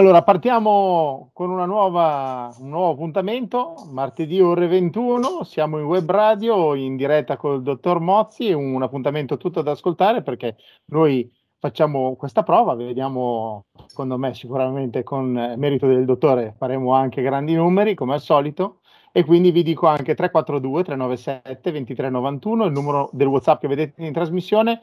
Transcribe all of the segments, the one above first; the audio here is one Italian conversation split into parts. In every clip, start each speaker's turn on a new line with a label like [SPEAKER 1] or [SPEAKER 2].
[SPEAKER 1] Allora, partiamo con nuova, un nuovo appuntamento, martedì ore 21, siamo in web radio in diretta col dottor Mozzi, un appuntamento tutto da ascoltare perché noi facciamo questa prova, vediamo, secondo me sicuramente con merito del dottore faremo anche grandi numeri come al solito e quindi vi dico anche 342 397 2391 il numero del whatsapp che vedete in trasmissione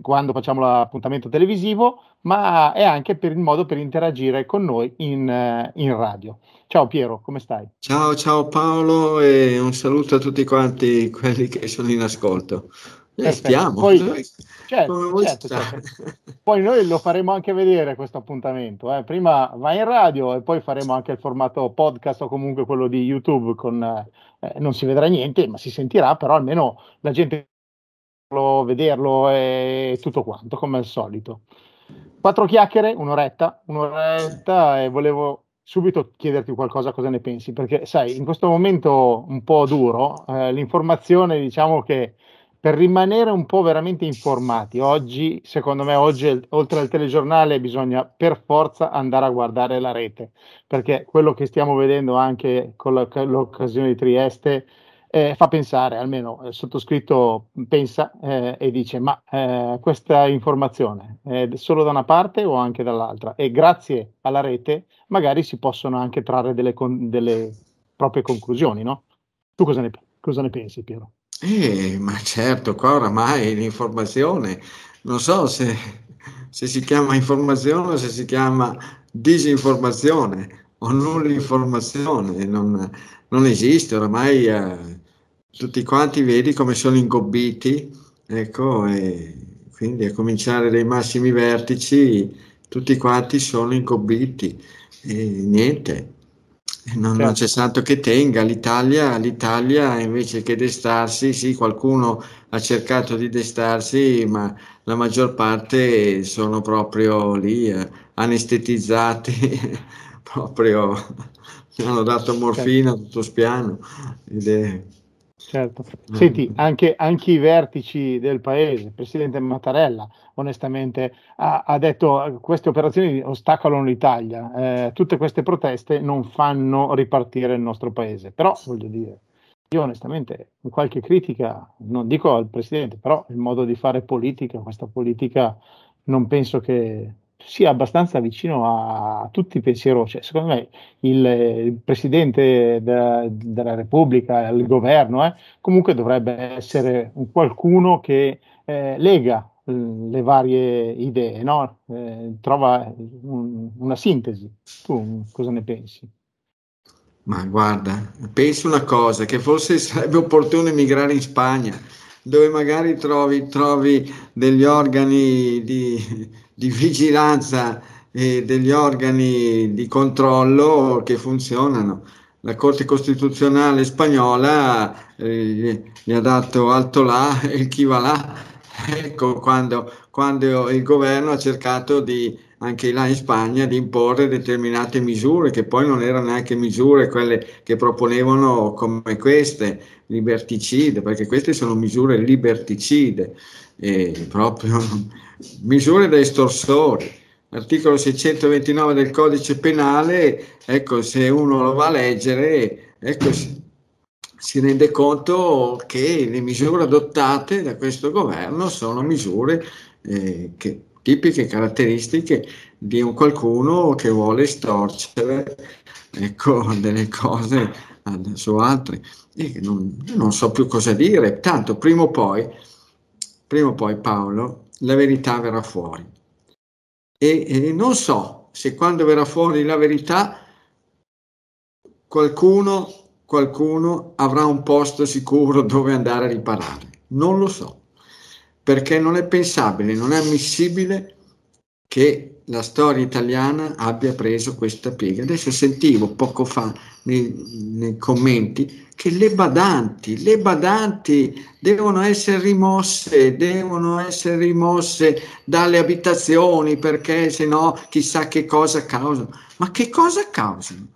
[SPEAKER 1] quando facciamo l'appuntamento televisivo ma è anche per il modo per interagire con noi in, in radio ciao Piero come stai?
[SPEAKER 2] ciao ciao Paolo e un saluto a tutti quanti quelli che sono in ascolto eh, stiamo
[SPEAKER 1] poi, certo, certo, certo. poi noi lo faremo anche vedere questo appuntamento. Eh. Prima va in radio e poi faremo anche il formato podcast o comunque quello di YouTube. Con, eh, non si vedrà niente, ma si sentirà, però almeno la gente può vederlo e tutto quanto, come al solito. Quattro chiacchiere, un'oretta, un'oretta e volevo subito chiederti qualcosa, cosa ne pensi, perché sai, in questo momento un po' duro, eh, l'informazione diciamo che per rimanere un po' veramente informati. Oggi, secondo me, oggi, oltre al telegiornale, bisogna per forza andare a guardare la rete, perché quello che stiamo vedendo anche con l'occasione di Trieste eh, fa pensare, almeno il sottoscritto pensa eh, e dice, ma eh, questa informazione è solo da una parte o anche dall'altra? E grazie alla rete magari si possono anche trarre delle, con- delle proprie conclusioni, no? Tu cosa ne, cosa ne pensi, Piero?
[SPEAKER 2] Eh, ma certo, qua oramai l'informazione, non so se, se si chiama informazione o se si chiama disinformazione o nulla informazione, non, non esiste, oramai eh, tutti quanti vedi come sono ingobbiti, ecco, e quindi a cominciare dai massimi vertici, tutti quanti sono ingobbiti e niente, non, non, c'è santo che tenga. L'Italia, l'Italia invece che destarsi, sì, qualcuno ha cercato di destarsi, ma la maggior parte sono proprio lì, eh, anestetizzati, proprio hanno dato morfina certo. tutto spiano. Ed è,
[SPEAKER 1] Certo. Senti, anche, anche, i vertici del paese, il presidente Mattarella, onestamente, ha, ha detto che queste operazioni ostacolano l'Italia, eh, tutte queste proteste non fanno ripartire il nostro paese. Però, voglio dire, io onestamente, qualche critica, non dico al presidente, però il modo di fare politica, questa politica, non penso che sia abbastanza vicino a tutti i pensierosi. Cioè, secondo me il, il Presidente de, della Repubblica, il governo, eh, comunque dovrebbe essere un qualcuno che eh, lega le varie idee, no? eh, trova un, una sintesi. Tu cosa ne pensi?
[SPEAKER 2] Ma guarda, penso una cosa, che forse sarebbe opportuno emigrare in Spagna, dove magari trovi, trovi degli organi di, di vigilanza e degli organi di controllo che funzionano. La Corte Costituzionale spagnola eh, gli ha dato alto là e chi va là. Ecco, quando, quando il governo ha cercato di, anche là in Spagna, di imporre determinate misure, che poi non erano neanche misure quelle che proponevano come queste, liberticide, perché queste sono misure liberticide, eh, proprio misure da estorsori. L'articolo 629 del codice penale, ecco, se uno lo va a leggere, ecco, si, rende conto che le misure adottate da questo governo sono misure eh, che, tipiche caratteristiche di un qualcuno che vuole storcere ecco, delle cose su altri. Non, non so più cosa dire, tanto prima o poi, prima o poi Paolo, la verità verrà fuori. E, e non so se quando verrà fuori la verità qualcuno, qualcuno avrà un posto sicuro dove andare a riparare. Non lo so, perché non è pensabile, non è ammissibile che la storia italiana abbia preso questa piega. Adesso sentivo poco fa nei, nei commenti che le badanti, le badanti devono essere rimosse, devono essere rimosse dalle abitazioni perché se no chissà che cosa causano. Ma che cosa causano?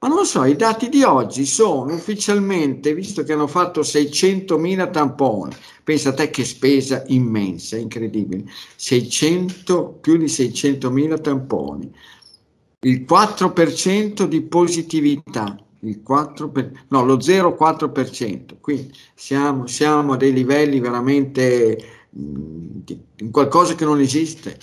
[SPEAKER 2] Ma non so, i dati di oggi sono ufficialmente, visto che hanno fatto 600.000 tamponi, pensa a te che spesa immensa, incredibile, 600, più di 600.000 tamponi. il 4% di positività, il 4 per, no, lo 0,4%, quindi siamo, siamo a dei livelli veramente mh, in qualcosa che non esiste.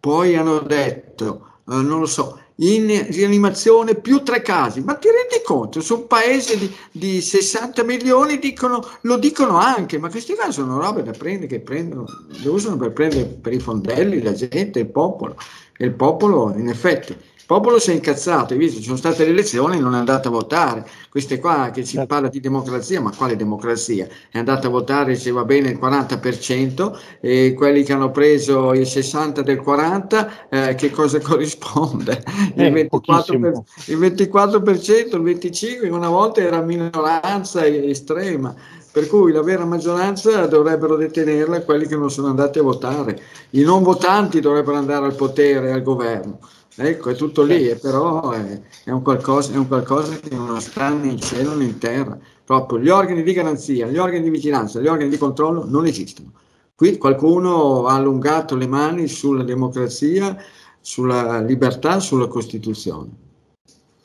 [SPEAKER 2] Poi hanno detto, eh, non lo so, in rianimazione più tre casi, ma ti rendi conto? Su un paese di, di 60 milioni dicono, lo dicono anche, ma questi casi sono robe da prendere, che prendono, le usano per prendere per i fondelli la gente, il popolo. E il popolo, in effetti, popolo si è incazzato, hai visto, ci sono state le elezioni e non è andato a votare. Queste qua che si certo. parla di democrazia, ma quale democrazia? È andato a votare se va bene il 40% e quelli che hanno preso il 60% del 40%, eh, che cosa corrisponde? Il, 24%, per, il 24%, il 25% una volta era minoranza estrema per cui la vera maggioranza dovrebbero detenerla quelli che non sono andati a votare, i non votanti dovrebbero andare al potere, al governo. Ecco, è tutto lì, però è, è, un qualcosa, è un qualcosa che non sta né in cielo né in terra. Proprio gli organi di garanzia, gli organi di vigilanza, gli organi di controllo non esistono. Qui qualcuno ha allungato le mani sulla democrazia, sulla libertà, sulla Costituzione.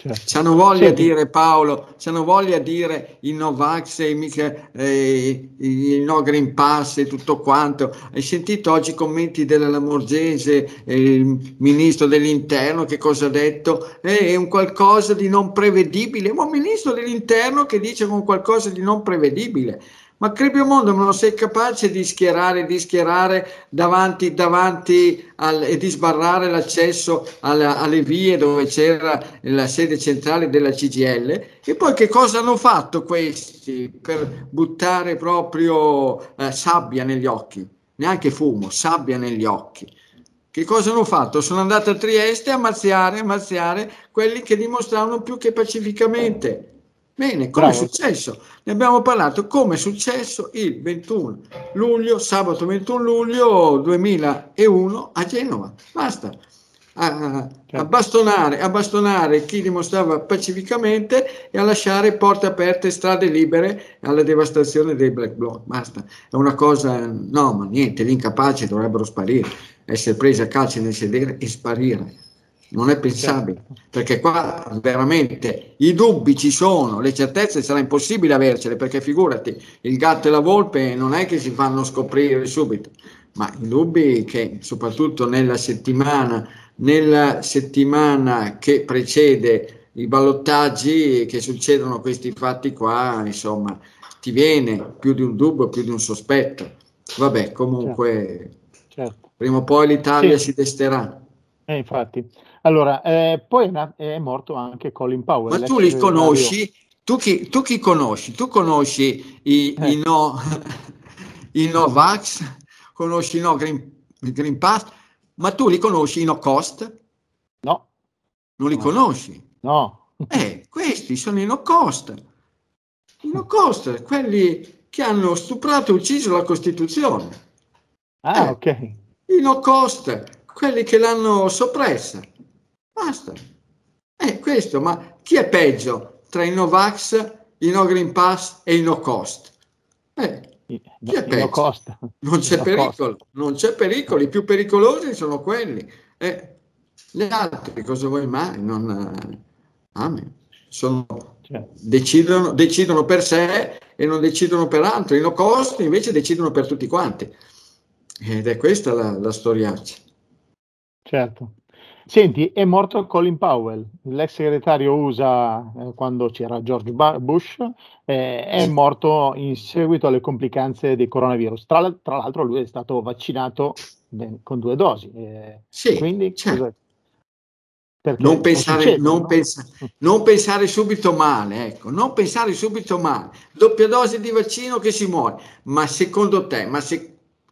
[SPEAKER 2] Certo. C'hanno voglia di dire Paolo, c'hanno voglia di dire i Novax e mica, eh, il no Green Pass e tutto quanto. Hai sentito oggi i commenti della Lamorgese, eh, il ministro dell'interno, che cosa ha detto? Eh, è un qualcosa di non prevedibile. Ma un ministro dell'interno che dice con qualcosa di non prevedibile. Ma Crepio Mondo non sei capace di schierare, di schierare davanti, davanti al, e di sbarrare l'accesso alla, alle vie dove c'era la sede centrale della CGL? E poi che cosa hanno fatto questi per buttare proprio eh, sabbia negli occhi? Neanche fumo, sabbia negli occhi. Che cosa hanno fatto? Sono andati a Trieste a mazziare, a mazziare quelli che dimostravano più che pacificamente Bene, come è successo? Ne abbiamo parlato come è successo il 21 luglio, sabato 21 luglio 2001 a Genova. Basta. A, a, certo. bastonare, a bastonare chi dimostrava pacificamente e a lasciare porte aperte, strade libere alla devastazione dei black bloc. Basta. È una cosa, no, ma niente, gli incapaci dovrebbero sparire, essere presi a calcio nel sedere e sparire non è pensabile, perché qua veramente i dubbi ci sono, le certezze sarà impossibile avercele, perché figurati, il gatto e la volpe non è che si fanno scoprire subito, ma i dubbi che soprattutto nella settimana, nella settimana che precede i ballottaggi, che succedono questi fatti qua, insomma, ti viene più di un dubbio, più di un sospetto. Vabbè, comunque, certo. Certo. prima o poi l'Italia sì. si desterà.
[SPEAKER 1] Eh, infatti. Allora, eh, poi è, morto anche Colin Powell.
[SPEAKER 2] Ma tu li conosci? Tu chi, tu chi, conosci? Tu conosci i, eh. i, no, i Novax? Conosci i no Green, Green, Pass? Ma tu li conosci i No Cost?
[SPEAKER 1] No.
[SPEAKER 2] Non li no. conosci?
[SPEAKER 1] No.
[SPEAKER 2] Eh, questi sono i No Cost. I No Cost, quelli che hanno stuprato e ucciso la Costituzione.
[SPEAKER 1] Ah, eh, ok.
[SPEAKER 2] I No Cost, quelli che l'hanno soppressa. Basta. È questo, ma chi è peggio tra i Novax, i No Green Pass e i No Cost? Eh, chi è peggio? No non c'è pericolo, non c'è pericolo, i più pericolosi sono quelli. Eh, gli altri, cosa vuoi mai? Non, eh, amen. Sono, certo. decidono, decidono, per sé e non decidono per altri. I no cost invece decidono per tutti quanti. Ed è questa la, la storiaccia.
[SPEAKER 1] Certo. Senti, è morto Colin Powell, l'ex segretario USA eh, quando c'era George Bush, eh, è morto in seguito alle complicanze del coronavirus. Tra, tra l'altro lui è stato vaccinato con due dosi. Eh,
[SPEAKER 2] sì, quindi certo. Non pensare, succede, non, no? pensa, non pensare, subito male, ecco, non pensare subito male. Doppia dose di vaccino che si muore, ma secondo te, ma se,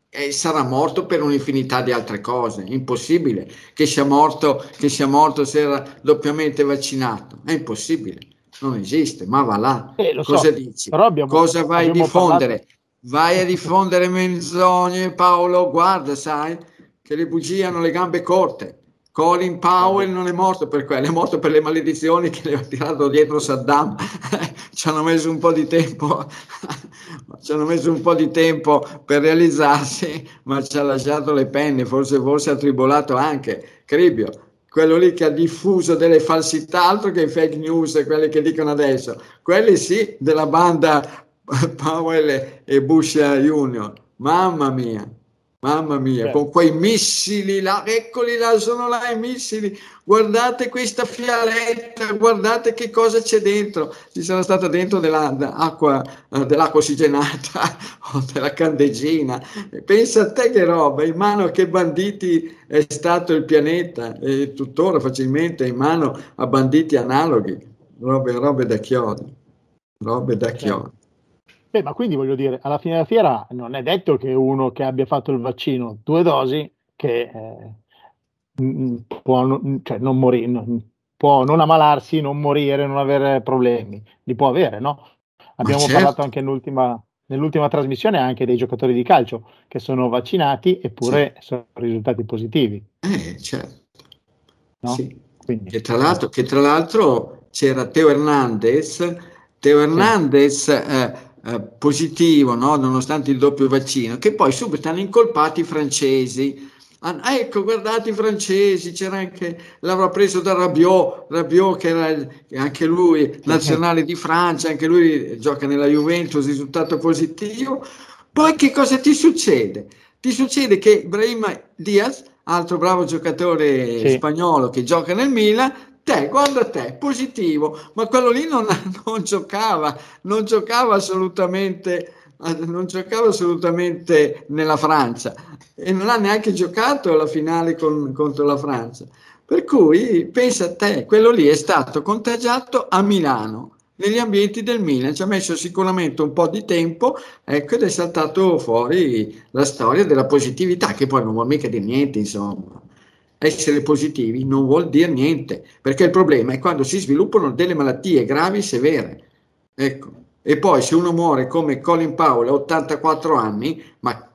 [SPEAKER 2] e sarà morto per un'infinità di altre cose. Impossibile che sia morto, che sia morto se era doppiamente vaccinato. È impossibile, non esiste, ma va là. Eh, Cosa so, dici? Abbiamo, Cosa vai a diffondere? Parlato... Vai a diffondere menzogne, Paolo. Guarda, sai che le bugie hanno le gambe corte. Colin Powell non è morto per quello, è morto per le maledizioni che le ha tirato dietro Saddam. ci hanno messo un po' di tempo, ci hanno messo un po' di tempo per realizzarsi, ma ci ha lasciato le penne, forse, forse ha tribolato anche. Cribio, quello lì che ha diffuso delle falsità, altro che fake news, quelle che dicono adesso, quelli sì, della banda Powell e Bush Junior. Mamma mia, mamma mia, certo. con quei missili là, eccoli là, sono là i missili. Guardate questa fialetta, guardate che cosa c'è dentro. Ci sarà stata dentro dell'acqua, eh, dell'acqua ossigenata o della candeggina. Pensa a te che roba, in mano a che banditi è stato il pianeta e tuttora facilmente in mano a banditi analoghi. Robe, robe da chiodi, robe da certo. chiodi.
[SPEAKER 1] Beh, ma quindi voglio dire, alla fine della fiera non è detto che uno che abbia fatto il vaccino due dosi, che eh, può, non, cioè non morire, non, può non ammalarsi, non morire, non avere problemi, li può avere, no? Abbiamo certo. parlato anche nell'ultima, nell'ultima, trasmissione anche dei giocatori di calcio che sono vaccinati eppure sì. sono risultati positivi.
[SPEAKER 2] Eh, certo. No? Sì. Quindi, che, tra l'altro, che tra l'altro c'era Teo Hernandez, Teo Hernandez sì. eh, eh, positivo, no? nonostante il doppio vaccino, che poi subito hanno incolpato i francesi. Ah, ecco, guardate i francesi, c'era anche, l'avrà preso da Rabiot, Rabiot che era anche lui nazionale di Francia, anche lui gioca nella Juventus, risultato positivo. Poi che cosa ti succede? Ti succede che Brahim Diaz, altro bravo giocatore sì. spagnolo che gioca nel Milan, te, guarda te, positivo, ma quello lì non, non giocava, non giocava assolutamente non giocava assolutamente nella Francia. E non ha neanche giocato alla finale con, contro la Francia. Per cui pensa a te, quello lì è stato contagiato a Milano, negli ambienti del Milan, ci ha messo sicuramente un po' di tempo, ecco, ed è saltato fuori la storia della positività, che poi non vuol mica dire niente, insomma essere positivi non vuol dire niente, perché il problema è quando si sviluppano delle malattie gravi, severe. Ecco. E poi se uno muore come Colin Powell a 84 anni, ma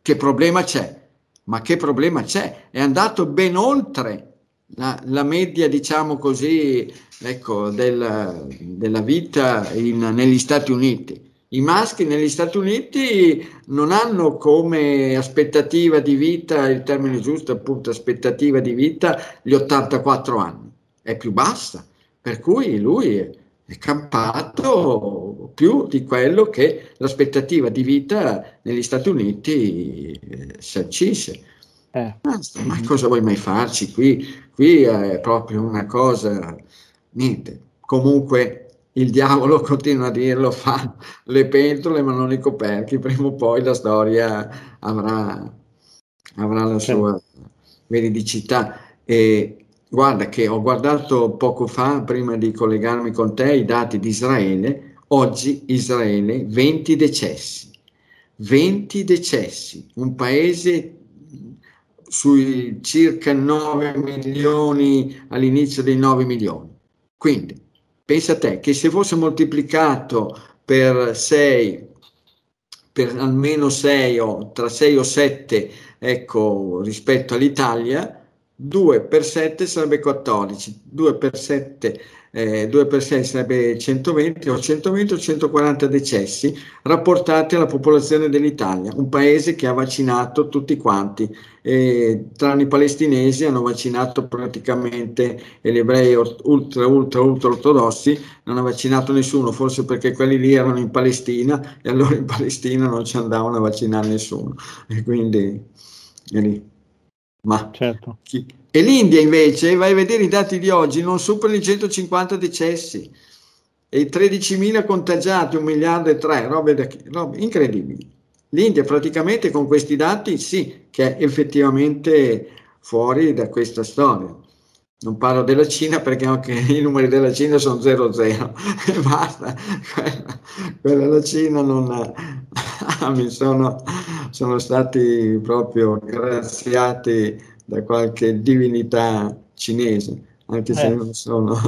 [SPEAKER 2] che problema c'è? Ma che problema c'è? È andato ben oltre la, la media, diciamo così, ecco, del, della vita in, negli Stati Uniti. I maschi negli Stati Uniti non hanno come aspettativa di vita, il termine giusto appunto aspettativa di vita, gli 84 anni, è più bassa, per cui lui è, è campato più di quello che l'aspettativa di vita negli Stati Uniti eh, sancisce. Eh. Ma cosa vuoi mai farci qui? Qui è proprio una cosa, niente. Comunque il diavolo continua a dirlo, fa le pentole ma non i coperchi, prima o poi la storia avrà, avrà la sua veridicità. E guarda che ho guardato poco fa, prima di collegarmi con te, i dati di Israele, oggi Israele 20 decessi, 20 decessi, un paese sui circa 9 milioni all'inizio dei 9 milioni. Quindi pensa a te che se fosse moltiplicato per 6, per almeno 6 o tra 6 o 7, ecco, rispetto all'Italia, 2 per 7 sarebbe 14, 2 per 7 eh, 2 per 6 sarebbe 120 o 120 o 140 decessi rapportati alla popolazione dell'Italia, un paese che ha vaccinato tutti quanti, e, tranne i palestinesi hanno vaccinato praticamente gli ebrei ultra ultra ultra ortodossi non ha vaccinato nessuno, forse perché quelli lì erano in Palestina e allora in Palestina non ci andavano a vaccinare nessuno e quindi è lì. Ma certo. chi, e l'India invece, vai a vedere i dati di oggi, non superano i 150 decessi e 13.000 contagiati, un miliardo e tre, robe, da, robe incredibili. L'India praticamente con questi dati sì che è effettivamente fuori da questa storia. Non parlo della Cina perché anche i numeri della Cina sono 0-0 e basta. Quella, quella la Cina non mi sono, sono stati proprio graziati da qualche divinità cinese, anche se eh. non, sono,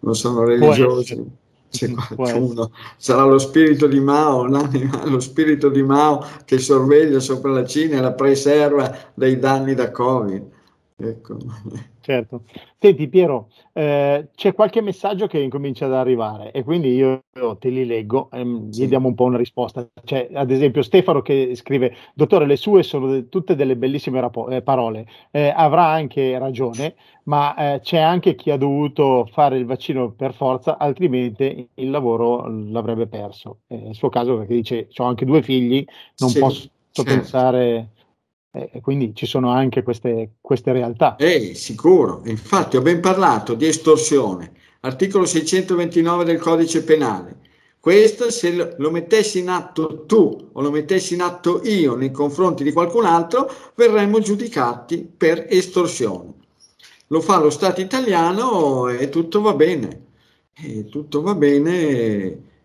[SPEAKER 2] non sono religiosi. C'è qualcuno, sarà lo spirito di Mao, lo spirito di Mao che sorveglia sopra la Cina e la preserva dai danni da Covid.
[SPEAKER 1] Ecco. Certo. Senti Piero, eh, c'è qualche messaggio che incomincia ad arrivare e quindi io, te li leggo e ehm, sì. gli diamo un po' una risposta. C'è ad esempio Stefano che scrive, dottore, le sue sono de- tutte delle bellissime rapo- eh, parole, eh, avrà anche ragione, ma eh, c'è anche chi ha dovuto fare il vaccino per forza, altrimenti il lavoro l'avrebbe perso. È il suo caso perché dice, ho anche due figli, non sì, posso certo. pensare e quindi ci sono anche queste, queste realtà.
[SPEAKER 2] Eh, sicuro. Infatti ho ben parlato di estorsione, articolo 629 del codice penale. Questo se lo mettessi in atto tu o lo mettessi in atto io nei confronti di qualcun altro, verremmo giudicati per estorsione. Lo fa lo Stato italiano e tutto va bene. E tutto va bene,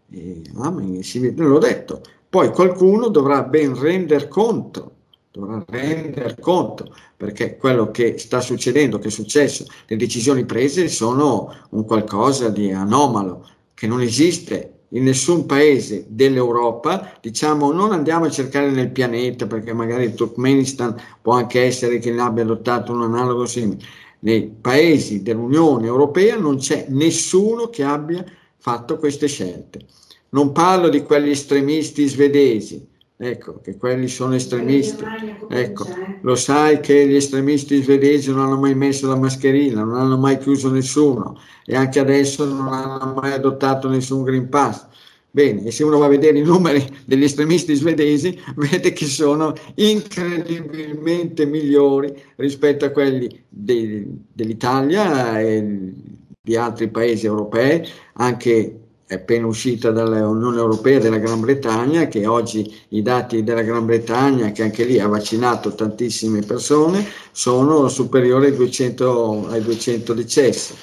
[SPEAKER 2] e, amen, si vede, l'ho detto. Poi qualcuno dovrà ben render conto dovrà rendere conto perché quello che sta succedendo, che è successo, le decisioni prese sono un qualcosa di anomalo che non esiste in nessun paese dell'Europa, diciamo non andiamo a cercare nel pianeta perché magari il Turkmenistan può anche essere che ne abbia adottato un analogo simile. Nei paesi dell'Unione Europea non c'è nessuno che abbia fatto queste scelte. Non parlo di quegli estremisti svedesi, ecco, che quelli sono estremisti. Ecco, lo sai che gli estremisti svedesi non hanno mai messo la mascherina, non hanno mai chiuso nessuno e anche adesso non hanno mai adottato nessun Green Pass. Bene, e se uno va a vedere i numeri degli estremisti svedesi, vede che sono incredibilmente migliori rispetto a quelli de, dell'Italia e di altri paesi europei, anche appena uscita dall'Unione Europea della Gran Bretagna, che oggi i dati della Gran Bretagna, che anche lì ha vaccinato tantissime persone, sono superiori ai 200, ai 200 decessi.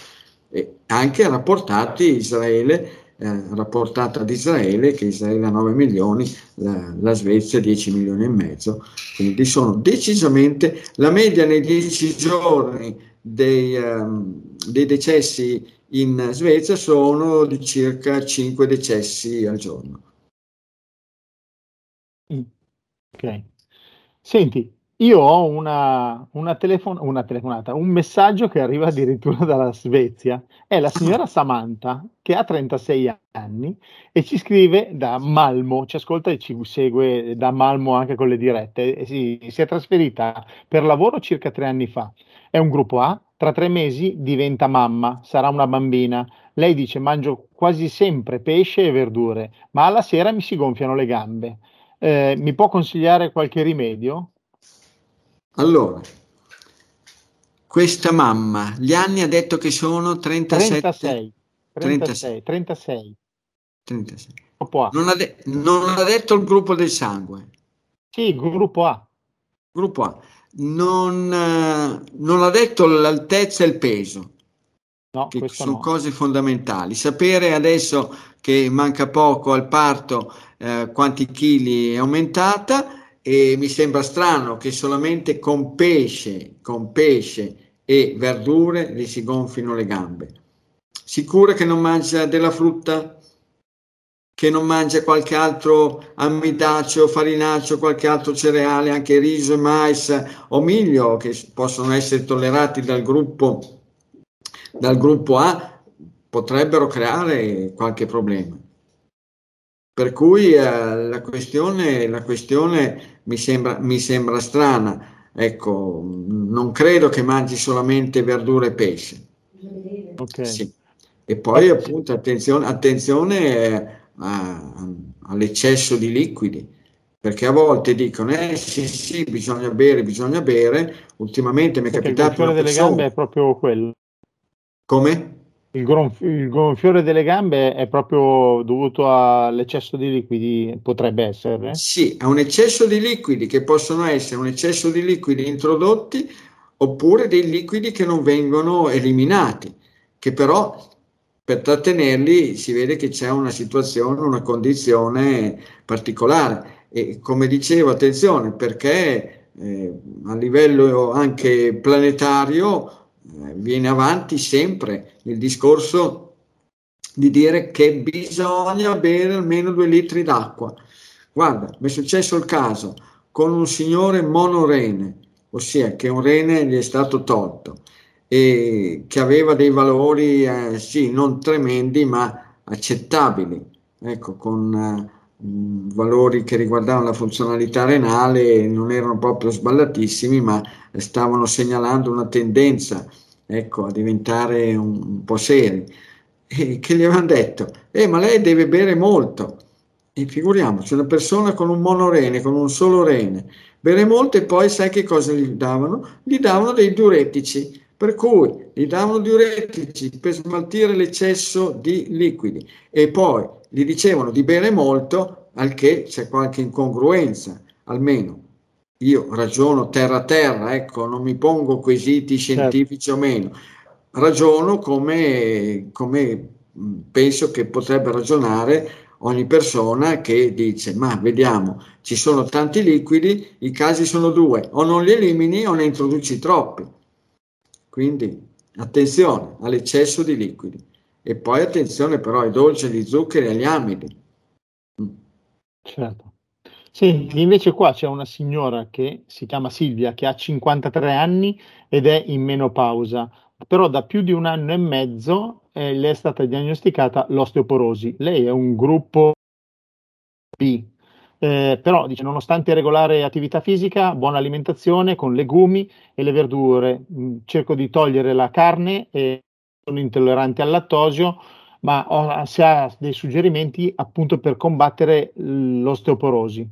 [SPEAKER 2] E anche rapportati Israele, eh, rapportato ad Israele, che Israele ha 9 milioni, la, la Svezia 10 milioni e mezzo, quindi sono decisamente la media nei 10 giorni dei, um, dei decessi in Svezia sono di circa 5 decessi al giorno.
[SPEAKER 1] Mm. Ok. Senti, io ho una, una, telefon- una, telefonata, un messaggio che arriva addirittura dalla Svezia. È la signora Samantha che ha 36 anni e ci scrive da Malmo, ci ascolta e ci segue da Malmo anche con le dirette. Si, si è trasferita per lavoro circa tre anni fa. È un gruppo A, tra tre mesi diventa mamma, sarà una bambina. Lei dice mangio quasi sempre pesce e verdure, ma alla sera mi si gonfiano le gambe. Eh, mi può consigliare qualche rimedio?
[SPEAKER 2] Allora, questa mamma, gli anni ha detto che sono 37?
[SPEAKER 1] 36. 36. 36.
[SPEAKER 2] 36. Non, ha de- non ha detto il gruppo del sangue?
[SPEAKER 1] Sì, gruppo A.
[SPEAKER 2] Gruppo A non, eh, non ha detto l'altezza e il peso. No, che sono no. cose fondamentali. Sapere adesso che manca poco al parto eh, quanti chili è aumentata e mi sembra strano che solamente con pesce, con pesce e verdure gli si gonfino le gambe. Sicura che non mangia della frutta? Che non mangia qualche altro ammitaceo, farinaceo, qualche altro cereale, anche riso e mais o miglio, che possono essere tollerati dal gruppo, dal gruppo A, potrebbero creare qualche problema. Per cui eh, la, questione, la questione mi sembra, mi sembra strana. Ecco, non credo che mangi solamente verdure e pesce. Okay. Sì. E poi appunto attenzione, attenzione a, all'eccesso di liquidi, perché a volte dicono eh sì sì bisogna bere, bisogna bere, ultimamente mi è perché capitato...
[SPEAKER 1] Il gonfiore delle gambe è proprio quello.
[SPEAKER 2] Come?
[SPEAKER 1] Il, gonf- il gonfiore delle gambe è proprio dovuto all'eccesso di liquidi, potrebbe essere?
[SPEAKER 2] Sì, a un eccesso di liquidi che possono essere un eccesso di liquidi introdotti oppure dei liquidi che non vengono eliminati, che però per trattenerli si vede che c'è una situazione, una condizione particolare. E come dicevo, attenzione, perché eh, a livello anche planetario eh, viene avanti sempre il discorso di dire che bisogna bere almeno due litri d'acqua. Guarda, mi è successo il caso con un signore monorene ossia che un rene gli è stato tolto e che aveva dei valori, eh, sì, non tremendi, ma accettabili, ecco, con eh, valori che riguardavano la funzionalità renale, non erano proprio sballatissimi, ma stavano segnalando una tendenza, ecco, a diventare un, un po' seri. E che gli avevano detto, eh, ma lei deve bere molto. E figuriamoci, una persona con un monorene, con un solo rene, bere molto e poi sai che cosa gli davano? Gli davano dei diuretici per cui gli davano diuretici per smaltire l'eccesso di liquidi e poi gli dicevano di bere molto, al che c'è qualche incongruenza, almeno io ragiono terra a terra, ecco, non mi pongo quesiti certo. scientifici certo. o meno, ragiono come, come penso che potrebbe ragionare ogni persona che dice ma vediamo ci sono tanti liquidi i casi sono due o non li elimini o ne introduci troppi quindi attenzione all'eccesso di liquidi e poi attenzione però ai dolci, agli zuccheri e agli amidi.
[SPEAKER 1] Mm. Certo. Sì, invece qua c'è una signora che si chiama Silvia, che ha 53 anni ed è in menopausa, però da più di un anno e mezzo eh, le è stata diagnosticata l'osteoporosi. Lei è un gruppo B, eh, però dice nonostante regolare attività fisica, buona alimentazione con legumi e le verdure, mh, mm, cerco di togliere la carne e sono intollerante al lattosio, ma ho, se ha dei suggerimenti appunto per combattere l'osteoporosi.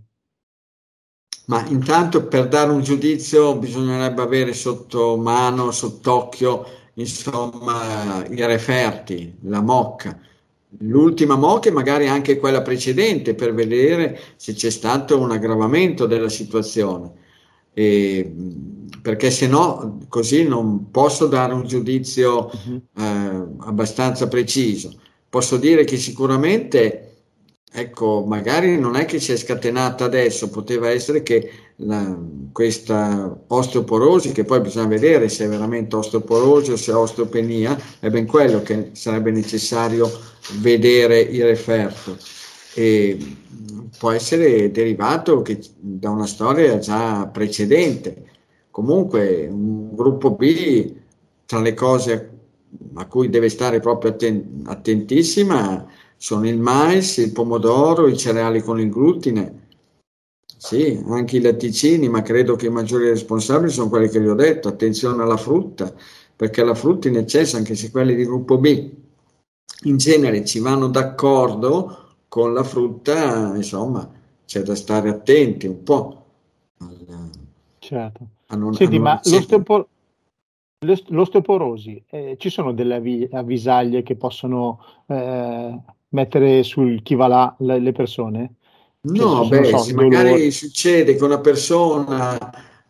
[SPEAKER 2] Ma intanto per dare un giudizio bisognerebbe avere sotto mano, sott'occhio, insomma, i referti, la mocca l'ultima MOC e magari anche quella precedente per vedere se c'è stato un aggravamento della situazione. E, perché se no così non posso dare un giudizio uh-huh. eh, abbastanza preciso. Posso dire che sicuramente Ecco, magari non è che si è scatenata adesso, poteva essere che la, questa osteoporosi, che poi bisogna vedere se è veramente osteoporosi o se è osteopenia, è ben quello che sarebbe necessario vedere il referto. E può essere derivato che, da una storia già precedente. Comunque, un gruppo B, tra le cose a cui deve stare proprio atten- attentissima, sono il mais, il pomodoro, i cereali con il glutine, sì, anche i latticini, ma credo che i maggiori responsabili sono quelli che vi ho detto. Attenzione alla frutta, perché la frutta in eccesso, anche se quelli di gruppo B in genere ci vanno d'accordo con la frutta, insomma, c'è da stare attenti un po'.
[SPEAKER 1] Alla, certo. A non, Senti, a non ma l'osteopor- l'osteoporosi, eh, ci sono delle avvisaglie che possono eh, mettere sul chi va là le, le persone?
[SPEAKER 2] Cioè, no, beh, so, magari dolore. succede che una persona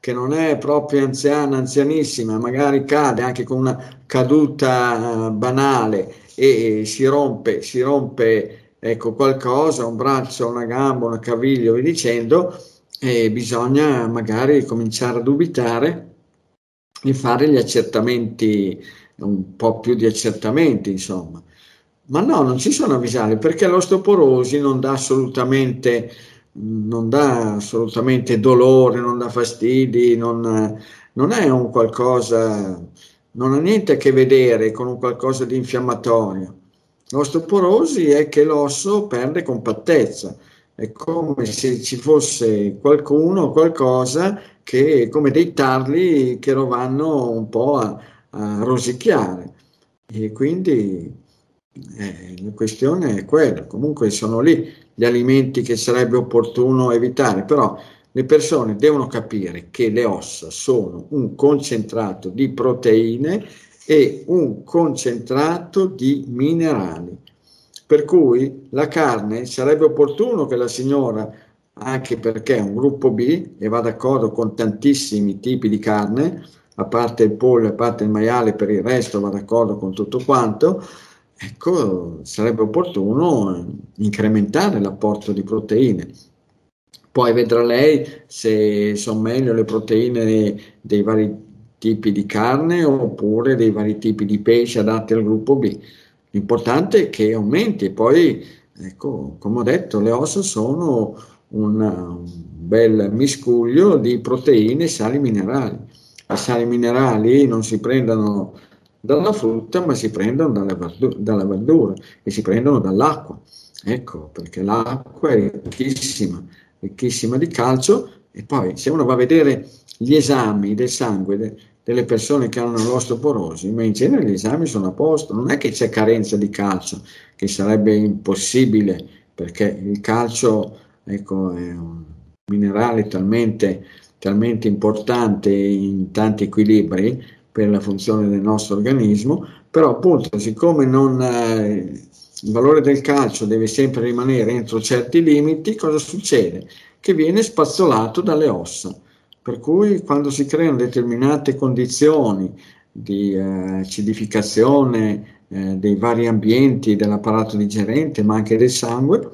[SPEAKER 2] che non è proprio anziana, anzianissima, magari cade anche con una caduta uh, banale e, e si rompe, si rompe ecco, qualcosa, un braccio, una gamba, una caviglia, vi dicendo, e bisogna magari cominciare a dubitare e fare gli accertamenti, un po' più di accertamenti, insomma. Ma no, non ci sono avvisali perché l'osteoporosi non dà assolutamente, non dà assolutamente dolore, non dà fastidi, non, non è un qualcosa, non ha niente a che vedere con un qualcosa di infiammatorio. L'osteoporosi è che l'osso perde compattezza, è come se ci fosse qualcuno o qualcosa che, come dei tarli che lo vanno un po' a, a rosicchiare. E quindi eh, la questione è quella, comunque sono lì gli alimenti che sarebbe opportuno evitare, però le persone devono capire che le ossa sono un concentrato di proteine e un concentrato di minerali. Per cui la carne sarebbe opportuno che la signora, anche perché è un gruppo B e va d'accordo con tantissimi tipi di carne, a parte il pollo, a parte il maiale, per il resto va d'accordo con tutto quanto, ecco, sarebbe opportuno incrementare l'apporto di proteine. Poi vedrà lei se sono meglio le proteine dei vari tipi di carne oppure dei vari tipi di pesce adatti al gruppo B. L'importante è che aumenti. Poi, ecco, come ho detto, le ossa sono un, un bel miscuglio di proteine e sali minerali. I sali minerali non si prendono dalla frutta, ma si prendono dalla, verdura, dalla verdura e si prendono dall'acqua. Ecco, perché l'acqua è ricchissima, ricchissima di calcio e poi se uno va a vedere gli esami del sangue de, delle persone che hanno l'osteoporosi, ma in genere gli esami sono a posto, non è che c'è carenza di calcio, che sarebbe impossibile, perché il calcio ecco, è un minerale talmente, talmente importante in tanti equilibri per la funzione del nostro organismo, però appunto siccome non, eh, il valore del calcio deve sempre rimanere entro certi limiti, cosa succede? Che viene spazzolato dalle ossa. Per cui quando si creano determinate condizioni di eh, acidificazione eh, dei vari ambienti dell'apparato digerente, ma anche del sangue,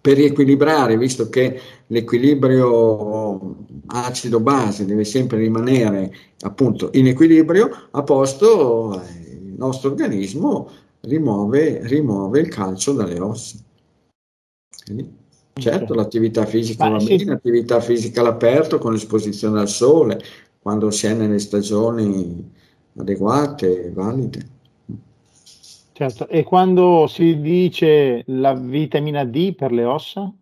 [SPEAKER 2] per riequilibrare, visto che l'equilibrio acido-base deve sempre rimanere appunto in equilibrio, a posto eh, il nostro organismo rimuove, rimuove il calcio dalle ossa. Quindi, certo, l'attività fisica va bene, l'attività fisica all'aperto con l'esposizione al sole, quando si è nelle stagioni adeguate, valide.
[SPEAKER 1] Certo, e quando si dice la vitamina D per le ossa?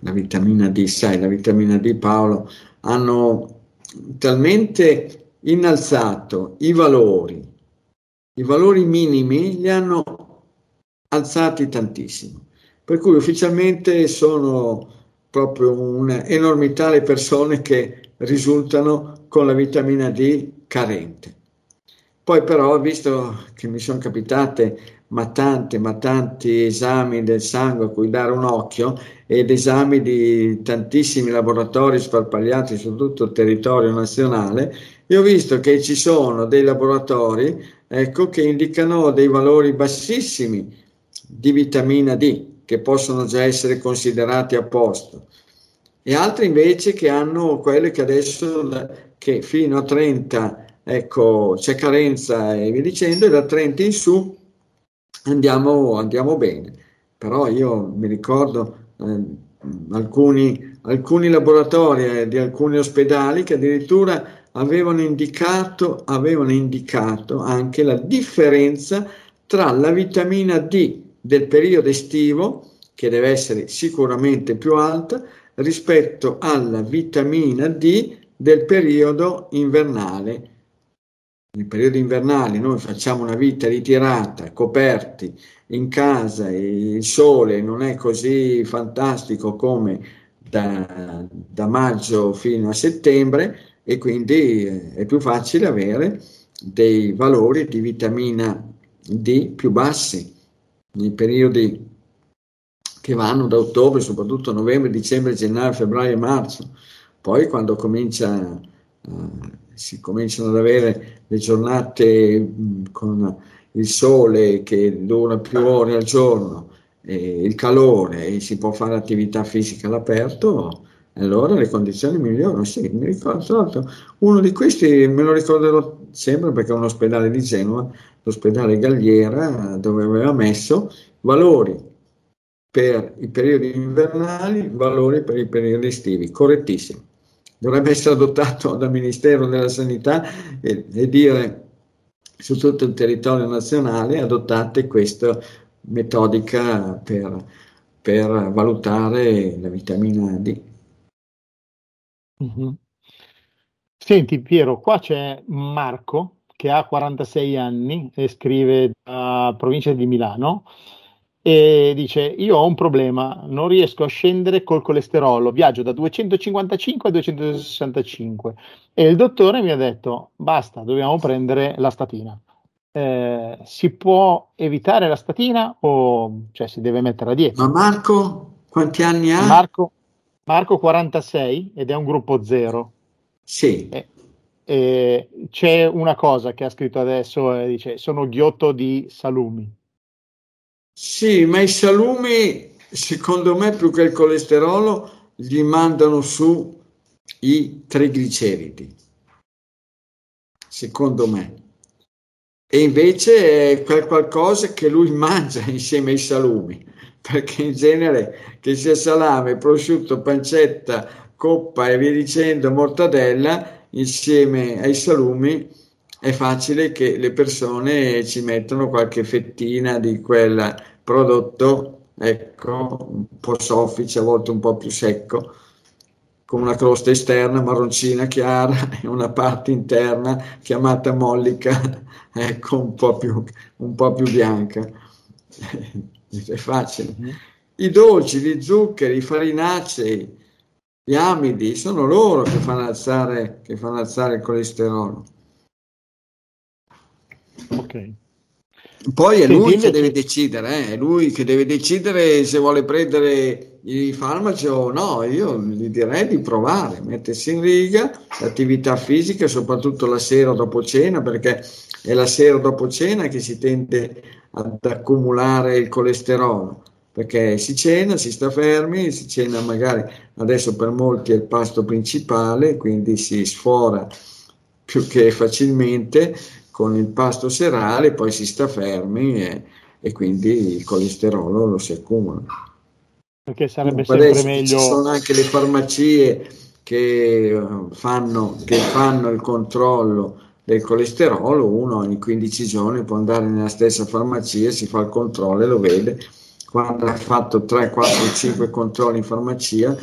[SPEAKER 2] La vitamina D, sai, la vitamina D, Paolo, hanno talmente innalzato i valori, i valori minimi li hanno alzati tantissimo, per cui ufficialmente sono proprio un'enormità le persone che risultano con la vitamina D carente. Poi però, visto che mi sono capitate ma tante, ma tanti esami del sangue a cui dare un occhio ed esami di tantissimi laboratori sparpagliati su tutto il territorio nazionale, io ho visto che ci sono dei laboratori ecco, che indicano dei valori bassissimi di vitamina D, che possono già essere considerati a posto, e altri invece che hanno quelle che adesso, che fino a 30 ecco, c'è carenza e via dicendo, e da 30 in su andiamo, andiamo bene. Però io mi ricordo eh, alcuni, alcuni laboratori eh, di alcuni ospedali che addirittura avevano indicato, avevano indicato anche la differenza tra la vitamina D del periodo estivo, che deve essere sicuramente più alta, rispetto alla vitamina D del periodo invernale. Nel periodo invernale noi facciamo una vita ritirata, coperti in casa il sole non è così fantastico come da, da maggio fino a settembre e quindi eh, è più facile avere dei valori di vitamina D più bassi nei periodi che vanno da ottobre, soprattutto novembre, dicembre, gennaio, febbraio e marzo. Poi quando comincia uh, si cominciano ad avere le giornate mh, con il sole che dura più ore al giorno, il calore e si può fare attività fisica all'aperto, allora le condizioni migliorano. Sì, mi ricordo, tra l'altro, uno di questi me lo ricorderò sempre perché è un ospedale di Genova, l'ospedale Galliera, dove aveva messo valori per i periodi invernali, valori per i periodi estivi, correttissimo dovrebbe essere adottato dal Ministero della Sanità e, e dire su tutto il territorio nazionale adottate questa metodica per, per valutare la vitamina D.
[SPEAKER 1] Mm-hmm. Senti Piero, qua c'è Marco che ha 46 anni e scrive da provincia di Milano e dice io ho un problema, non riesco a scendere col colesterolo, viaggio da 255 a 265 e il dottore mi ha detto basta, dobbiamo prendere la statina. Eh, si può evitare la statina o cioè, si deve mettere a dieta?
[SPEAKER 2] Ma Marco quanti anni ha?
[SPEAKER 1] Marco, Marco 46 ed è un gruppo zero.
[SPEAKER 2] Sì.
[SPEAKER 1] E, e c'è una cosa che ha scritto adesso, eh, dice sono ghiotto di salumi.
[SPEAKER 2] Sì, ma i salumi, secondo me, più che il colesterolo, gli mandano su i trigliceridi. Secondo me. E invece è quel qualcosa che lui mangia insieme ai salumi. Perché in genere che sia salame, prosciutto, pancetta, coppa e via dicendo, mortadella, insieme ai salumi, è facile che le persone ci mettano qualche fettina di quel prodotto, ecco, un po' soffice, a volte un po' più secco, con una crosta esterna marroncina chiara e una parte interna chiamata mollica, ecco, un po' più, un po più bianca. è facile. Mm-hmm. I dolci, gli zuccheri, i farinacei, gli amidi, sono loro che fanno alzare, che fanno alzare il colesterolo.
[SPEAKER 1] Ok.
[SPEAKER 2] Poi è lui che deve decidere, eh? è lui che deve decidere se vuole prendere i farmaci o no. Io gli direi di provare, mettersi in riga, l'attività fisica, soprattutto la sera dopo cena, perché è la sera dopo cena che si tende ad accumulare il colesterolo perché si cena, si sta fermi, si cena magari adesso per molti è il pasto principale, quindi si sfora più che facilmente con il pasto serale, poi si sta fermi e, e quindi il colesterolo lo si accumula.
[SPEAKER 1] Perché sarebbe Comunque sempre meglio.
[SPEAKER 2] Ci sono anche le farmacie che eh, fanno, che fanno il controllo del colesterolo, uno ogni 15 giorni può andare nella stessa farmacia, si fa il controllo e lo vede quando ha fatto 3, 4, 5 controlli in farmacia,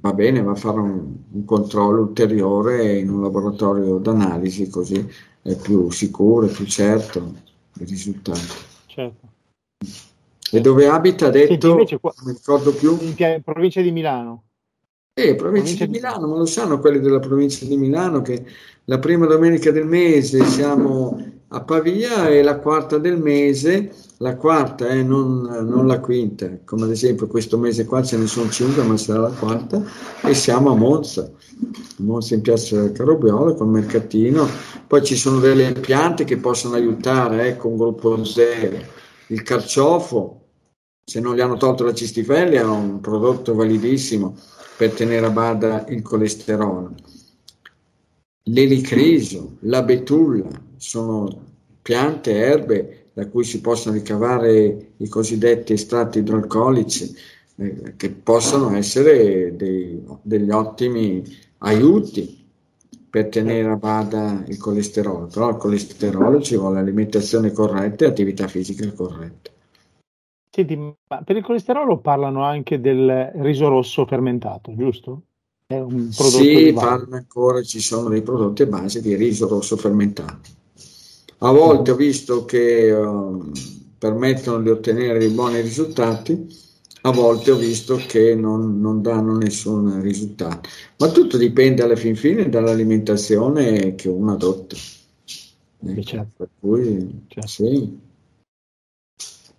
[SPEAKER 2] va bene, va a fare un, un controllo ulteriore in un laboratorio d'analisi, così è più sicuro, è più certo il risultato. Certo. E dove abita, ha detto, Senti, qua, non mi ricordo più.
[SPEAKER 1] In provincia di Milano.
[SPEAKER 2] Eh, provincia, di Milano, ma lo sanno quelli della provincia di Milano che la prima domenica del mese siamo a Pavia e la quarta del mese, la quarta eh, non, non, la quinta, come ad esempio questo mese qua ce ne sono cinque, ma sarà la quarta, e siamo a Monza, Monza in piazza Carobiolo con il mercatino, poi ci sono delle piante che possono aiutare eh, con gruppo zero, il carciofo, se non gli hanno tolto la cistifellea è un prodotto validissimo per tenere a bada il colesterolo l'elicriso, la betulla, sono piante, erbe da cui si possono ricavare i cosiddetti estratti idroalcolici eh, che possono essere dei, degli ottimi aiuti per tenere a bada il colesterolo, però il colesterolo ci vuole alimentazione corretta e attività fisica corretta.
[SPEAKER 1] Senti, ma per il colesterolo parlano anche del riso rosso fermentato, giusto?
[SPEAKER 2] È un prodotto sì, parla ancora, ci sono dei prodotti a base di riso rosso fermentato. A volte ho visto che uh, permettono di ottenere dei buoni risultati, a volte ho visto che non, non, danno nessun risultato. Ma tutto dipende alla fin fine dall'alimentazione che uno adotta.
[SPEAKER 1] Eh, certo. Per cui, certo. sì.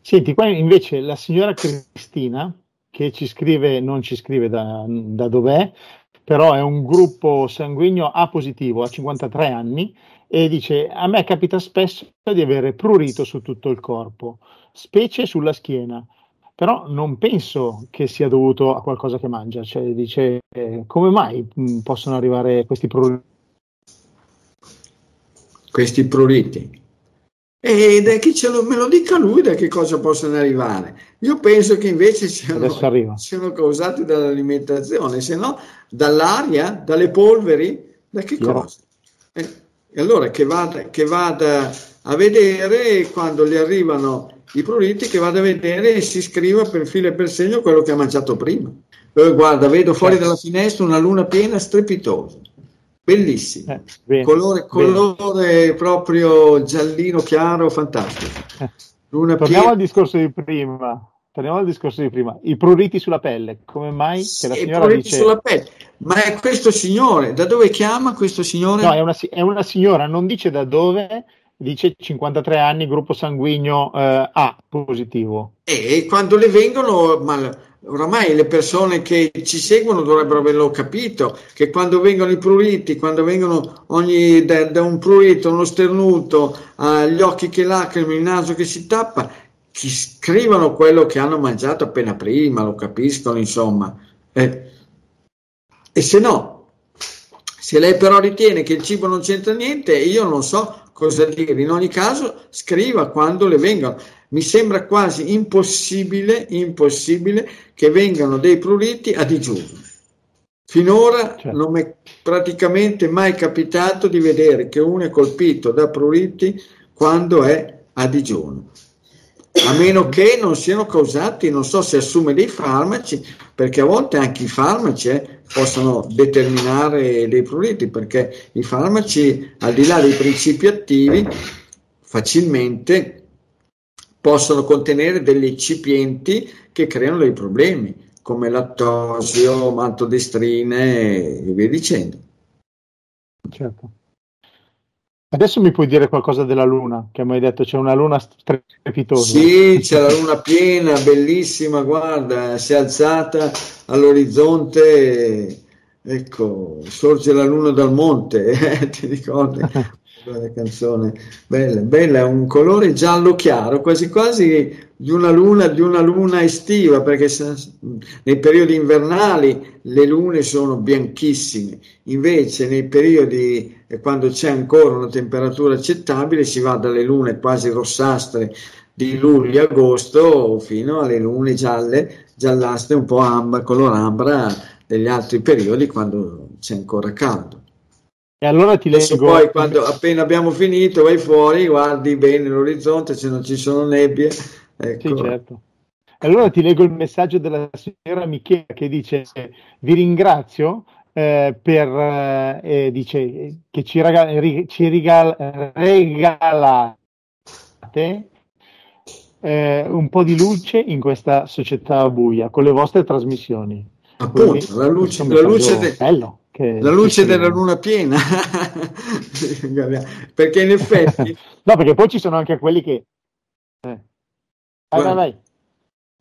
[SPEAKER 1] Senti, qua invece la signora Cristina, che ci scrive, non ci scrive da, da dov'è, però è un gruppo sanguigno A positivo, a 53 anni, e dice a me capita spesso di avere prurito su tutto il corpo, specie sulla schiena, però non penso che sia dovuto a qualcosa che mangia, cioè dice eh, come mai mh, possono arrivare questi pruriti?
[SPEAKER 2] Questi pruriti? E da chi ce lo, me lo dica lui da che cosa possono arrivare. Io penso che invece siano, siano causati dall'alimentazione, se no dall'aria, dalle polveri, da che Chiaro. cosa? Eh, e allora che vada, che vada a vedere quando gli arrivano i pruriti, che vada a vedere e si scriva per filo e per segno quello che ha mangiato prima. Eh, guarda, vedo fuori certo. dalla finestra una luna piena strepitosa bellissimo, eh, colore, colore proprio giallino chiaro, fantastico.
[SPEAKER 1] Eh. Torniamo piena... al discorso di prima. Torniamo al discorso di prima. I pruriti sulla pelle, come mai
[SPEAKER 2] che la signora pruriti dice... sulla pelle. Ma è questo signore, da dove chiama questo signore?
[SPEAKER 1] No, è una, è una signora, non dice da dove, dice 53 anni, gruppo sanguigno eh, A positivo.
[SPEAKER 2] E quando le vengono, ma oramai le persone che ci seguono dovrebbero averlo capito, che quando vengono i pruriti, quando vengono ogni, da, da un prurito, uno sternuto, uh, gli occhi che lacrimano, il naso che si tappa, ci scrivono quello che hanno mangiato appena prima, lo capiscono, insomma. Eh. E se no, se lei però ritiene che il cibo non c'entra niente, io non so cosa dire. In ogni caso, scriva quando le vengano. Mi sembra quasi impossibile, impossibile che vengano dei pruriti a digiuno. Finora certo. non mi è praticamente mai capitato di vedere che uno è colpito da pruriti quando è a digiuno a meno che non siano causati, non so se assume dei farmaci, perché a volte anche i farmaci eh, possono determinare dei pruriti, perché i farmaci, al di là dei principi attivi, facilmente possono contenere degli eccipienti che creano dei problemi, come lattosio, maltodestrine e via dicendo.
[SPEAKER 1] Certo. Adesso mi puoi dire qualcosa della luna, che mi hai detto c'è una luna strepitosa.
[SPEAKER 2] Sì, c'è la luna piena, bellissima, guarda, si è alzata all'orizzonte, ecco, sorge la luna dal monte, eh, ti ricordi? Bella canzone, bella, bella, un colore giallo chiaro, quasi quasi di una luna, di una luna estiva, perché nei periodi invernali le lune sono bianchissime, invece nei periodi quando c'è ancora una temperatura accettabile si va dalle lune quasi rossastre di luglio e agosto fino alle lune gialle, giallastre, un po' ambra, color ambra degli altri periodi quando c'è ancora caldo.
[SPEAKER 1] E allora ti leggo.
[SPEAKER 2] Poi, quando appena abbiamo finito, vai fuori, guardi bene l'orizzonte, se non ci sono nebbie. Ecco.
[SPEAKER 1] Sì, certo. Allora ti leggo il messaggio della signora Michela che dice: Vi ringrazio eh, per eh, dice che ci, raga- ci regal- regalate eh, un po' di luce in questa società buia con le vostre trasmissioni.
[SPEAKER 2] Appunto, Quindi, la luce, la luce, de- bello la luce della luna piena, perché in effetti...
[SPEAKER 1] no, perché poi ci sono anche quelli che... Eh. Vai, vai, vai.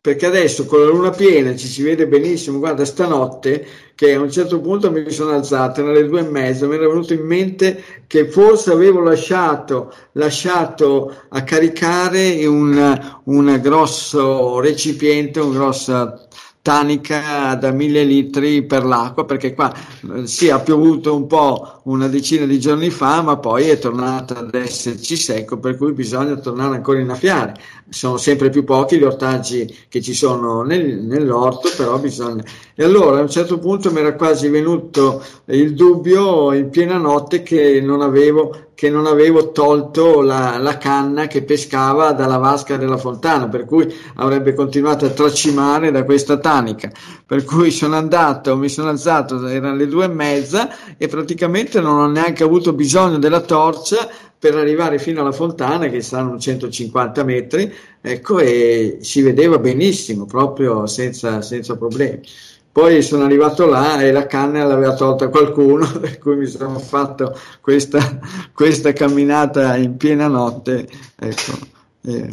[SPEAKER 2] Perché adesso con la luna piena ci si vede benissimo, guarda, stanotte che a un certo punto mi sono alzato, erano le due e mezza, mi era venuto in mente che forse avevo lasciato, lasciato a caricare un, un grosso recipiente, un grosso tanica da mille litri per l'acqua perché qua eh, sì ha piovuto un po' una decina di giorni fa ma poi è tornato ad esserci secco per cui bisogna tornare ancora a innaffiare. Sono sempre più pochi gli ortaggi che ci sono nel, nell'orto però bisogna e allora a un certo punto mi era quasi venuto il dubbio in piena notte che non avevo che non avevo tolto la, la, canna che pescava dalla vasca della fontana, per cui avrebbe continuato a tracimare da questa tanica. Per cui sono andato, mi sono alzato, erano le due e mezza e praticamente non ho neanche avuto bisogno della torcia per arrivare fino alla fontana, che saranno 150 metri, ecco, e si vedeva benissimo, proprio senza, senza problemi. Poi sono arrivato là e la canna l'aveva tolta qualcuno, per cui mi sono fatto questa, questa camminata in piena notte. Ecco, eh,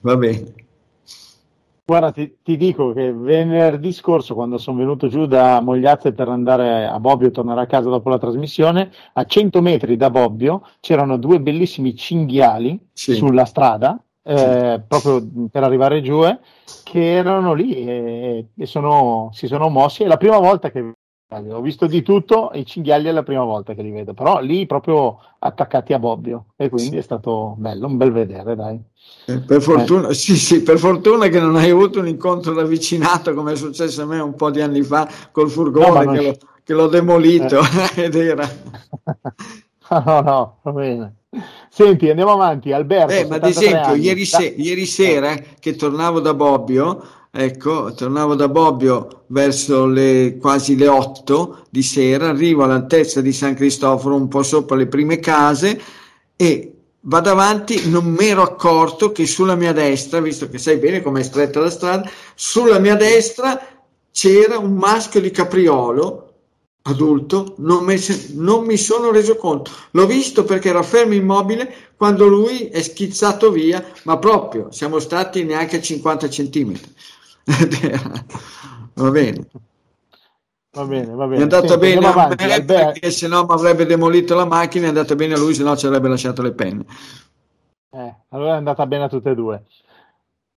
[SPEAKER 2] va bene.
[SPEAKER 1] Guarda, ti, ti, dico che venerdì scorso, quando sono venuto giù da Mogliazze per andare a Bobbio e tornare a casa dopo la trasmissione, a 100 metri da Bobbio c'erano due bellissimi cinghiali sì. sulla strada eh, proprio per arrivare giù, eh, che erano lì e, e sono, si sono mossi. È la prima volta che ho visto di tutto, i cinghiali è la prima volta che li vedo, però lì proprio attaccati a Bobbio e quindi sì. è stato bello, un bel vedere, dai.
[SPEAKER 2] Eh, per, fortuna, eh. sì, sì, per fortuna che non hai avuto un incontro ravvicinato come è successo a me un po' di anni fa col furgone no, che, l'ho, che, l'ho, demolito eh. ed era...
[SPEAKER 1] no, no, va bene. Senti, andiamo avanti. Alberto.
[SPEAKER 2] Eh, ma ad esempio, ieri, se- ieri, sera che tornavo da Bobbio, ecco, tornavo da Bobbio verso le quasi le 8 di sera, arrivo all'altezza di San Cristoforo, un po' sopra le prime case, e vado avanti, non mi ero accorto che sulla mia destra, visto che sai bene com'è stretta la strada, sulla mia destra c'era un maschio di capriolo adulto, non mi, non mi, sono reso conto. L'ho visto perché era fermo immobile quando lui è schizzato via, ma proprio siamo stati neanche a 50 centimetri. va bene.
[SPEAKER 1] Va bene, va bene.
[SPEAKER 2] È andato Senti, bene a avanti, me perché se no mi avrebbe demolito la macchina, è andato bene a lui, se no ci avrebbe lasciato le penne.
[SPEAKER 1] Eh, allora è andata bene a tutte e due.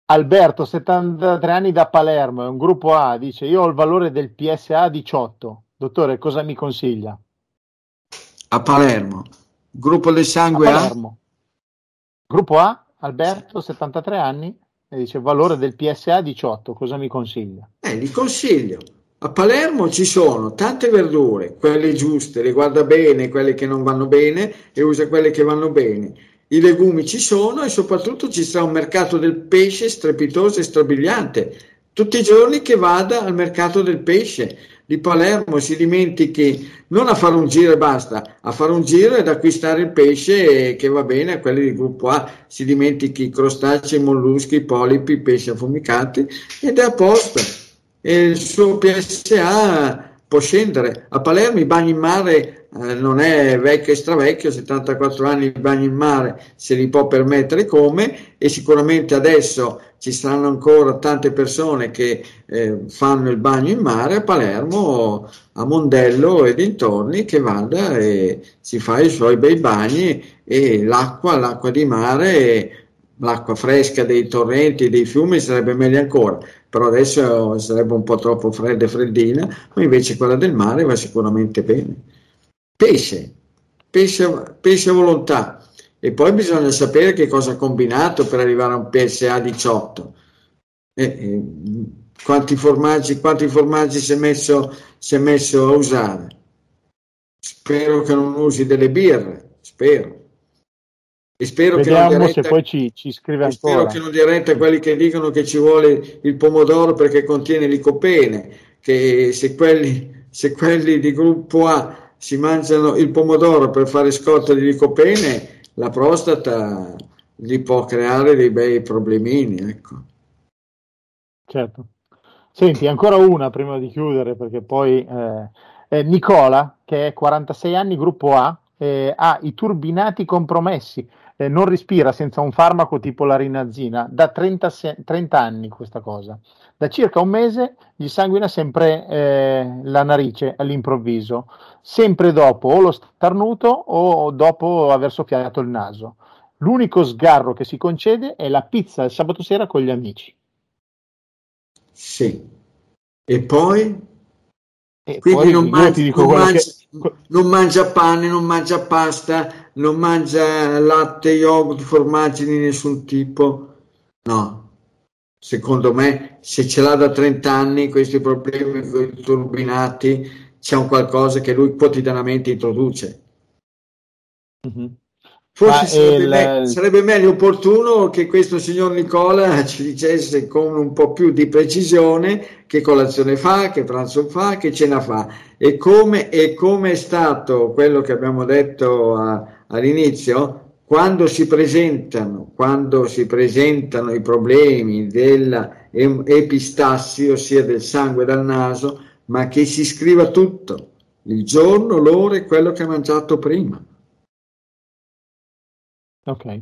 [SPEAKER 1] Alberto, 73 anni da Palermo, un gruppo A, dice io ho il valore del PSA 18 Dottore, cosa mi consiglia?
[SPEAKER 2] A Palermo. Gruppo del sangue
[SPEAKER 1] A? Palermo. Gruppo A, Alberto, 73 anni, e dice valore del PSA 18, cosa mi consiglia?
[SPEAKER 2] Eh, li consiglio. A Palermo ci sono tante verdure, quelle giuste, le guarda bene, quelle che non vanno bene e usa quelle che vanno bene. I legumi ci sono e soprattutto ci sarà un mercato del pesce strepitoso e strabiliante. Tutti i giorni che vada al mercato del pesce di Palermo si dimentichi non a fare un giro e basta, a fare un giro ed acquistare il pesce che va bene a quelli del gruppo A, si dimentichi crostacei, molluschi, polipi, pesci affumicati ed è a posto. E il suo PSA può scendere. A Palermo i bagni in mare eh, non è vecchio e stravecchio, 74 anni i bagni in mare se li può permettere come e sicuramente adesso ci saranno ancora tante persone che eh, fanno il bagno in mare a Palermo, a Mondello e dintorni che vada e si fa i suoi bei bagni e l'acqua, l'acqua di mare l'acqua fresca dei torrenti, dei fiumi sarebbe meglio ancora, però adesso sarebbe un po' troppo fredda e freddina, ma invece quella del mare va sicuramente bene. Pesce, pesce, pesce volontà. E poi bisogna sapere che cosa ha combinato per arrivare a un PSA 18. Eh, eh, quanti formaggi, quanti formaggi si, è messo, si è messo a usare? Spero che non usi delle birre, spero.
[SPEAKER 1] E spero Vediamo che non diretta, se poi ci, ci scrive ancora.
[SPEAKER 2] Spero che non diretta quelli che dicono che ci vuole il pomodoro perché contiene licopene, che se quelli, se quelli di gruppo A si mangiano il pomodoro per fare scorta di licopene, la prostata gli può creare dei bei problemini. Ecco.
[SPEAKER 1] Certo. Senti, ancora una prima di chiudere, perché poi eh, Nicola, che è 46 anni, gruppo A, eh, ha i turbinati compromessi, eh, non respira senza un farmaco tipo la rinazina, da 30, 30 anni questa cosa. Da circa un mese gli sanguina sempre eh, la narice all'improvviso, sempre dopo o lo starnuto o dopo aver soffiato il naso. L'unico sgarro che si concede è la pizza il sabato sera con gli amici.
[SPEAKER 2] Sì. E poi? E Quindi poi non, mangia, non, mangia, che... non, mangia, pane, non mangia pasta, non mangia latte, yogurt, formaggi di nessun tipo. No, secondo me, se ce l'ha da 30 anni questi problemi con i turbinati, c'è un qualcosa che lui quotidianamente introduce. Mm-hmm. Forse sarebbe, il... me- sarebbe, meglio opportuno che questo signor Nicola ci dicesse con un po' più di precisione che colazione fa, che pranzo fa, che cena fa e come, e come è stato quello che abbiamo detto a, all'inizio, quando si presentano, quando si presentano i problemi dell'epistassi, ossia del sangue dal naso, ma che si scriva tutto, il giorno, l'ora e quello che ha mangiato prima.
[SPEAKER 1] Ok.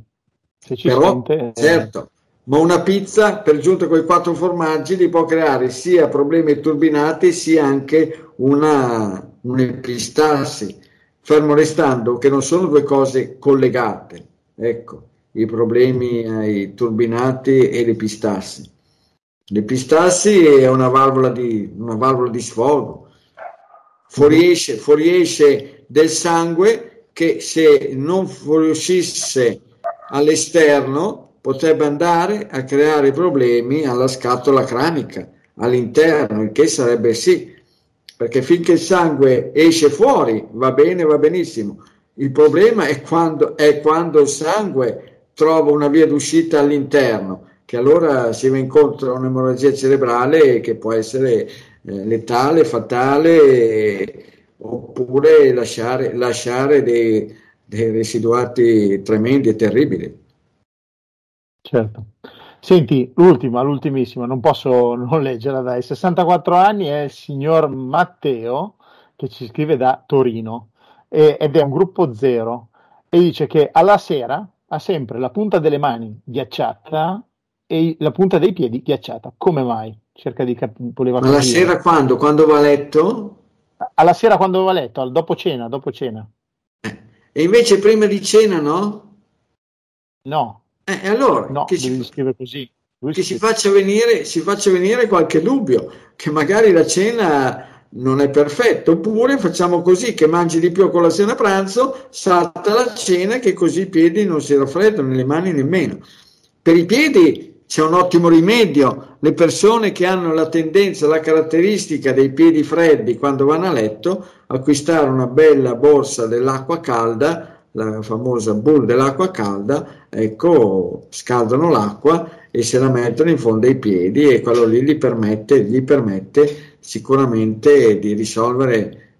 [SPEAKER 2] Se ci Però, sente, eh, certo, ma una pizza per giunta con i quattro formaggi li può creare sia problemi turbinati sia anche una, un'epistassi fermo restando che non sono due cose collegate, ecco, i problemi ai turbinati e le pistassi. Le pistassi è una valvola di, una valvola di sfogo, fuoriesce, fuoriesce del sangue che se non fuoriuscisse all'esterno potrebbe andare a creare problemi alla scatola cranica all'interno, il che sarebbe sì perché finché il sangue esce fuori va bene, va benissimo. Il problema è quando, è quando il sangue trova una via d'uscita all'interno, che allora si va incontro a un'emorragia cerebrale che può essere eh, letale, fatale, oppure lasciare, lasciare dei, dei residuati tremendi e terribili.
[SPEAKER 1] Certo. Senti, l'ultima, l'ultimissima, non posso non leggerla dai. 64 anni è il signor Matteo che ci scrive da Torino e, ed è un gruppo zero e dice che alla sera ha sempre la punta delle mani ghiacciata e la punta dei piedi ghiacciata. Come mai? Cerca di capire.
[SPEAKER 2] Ma la sera quando? Quando va a letto?
[SPEAKER 1] Alla sera quando va a letto, al dopo cena, dopo cena.
[SPEAKER 2] Eh. E invece prima di cena no?
[SPEAKER 1] No,
[SPEAKER 2] eh, allora,
[SPEAKER 1] no, che, si,
[SPEAKER 2] che si, faccia venire, si faccia venire qualche dubbio, che magari la cena non è perfetto. Oppure facciamo così che mangi di più a colazione a pranzo, salta la cena che così i piedi non si raffreddano, le mani nemmeno. Per i piedi c'è un ottimo rimedio. Le persone che hanno la tendenza, la caratteristica dei piedi freddi quando vanno a letto, acquistare una bella borsa dell'acqua calda, la famosa bull dell'acqua calda, ecco, scaldano l'acqua e se la mettono in fondo ai piedi e quello lì gli permette, gli permette sicuramente di risolvere,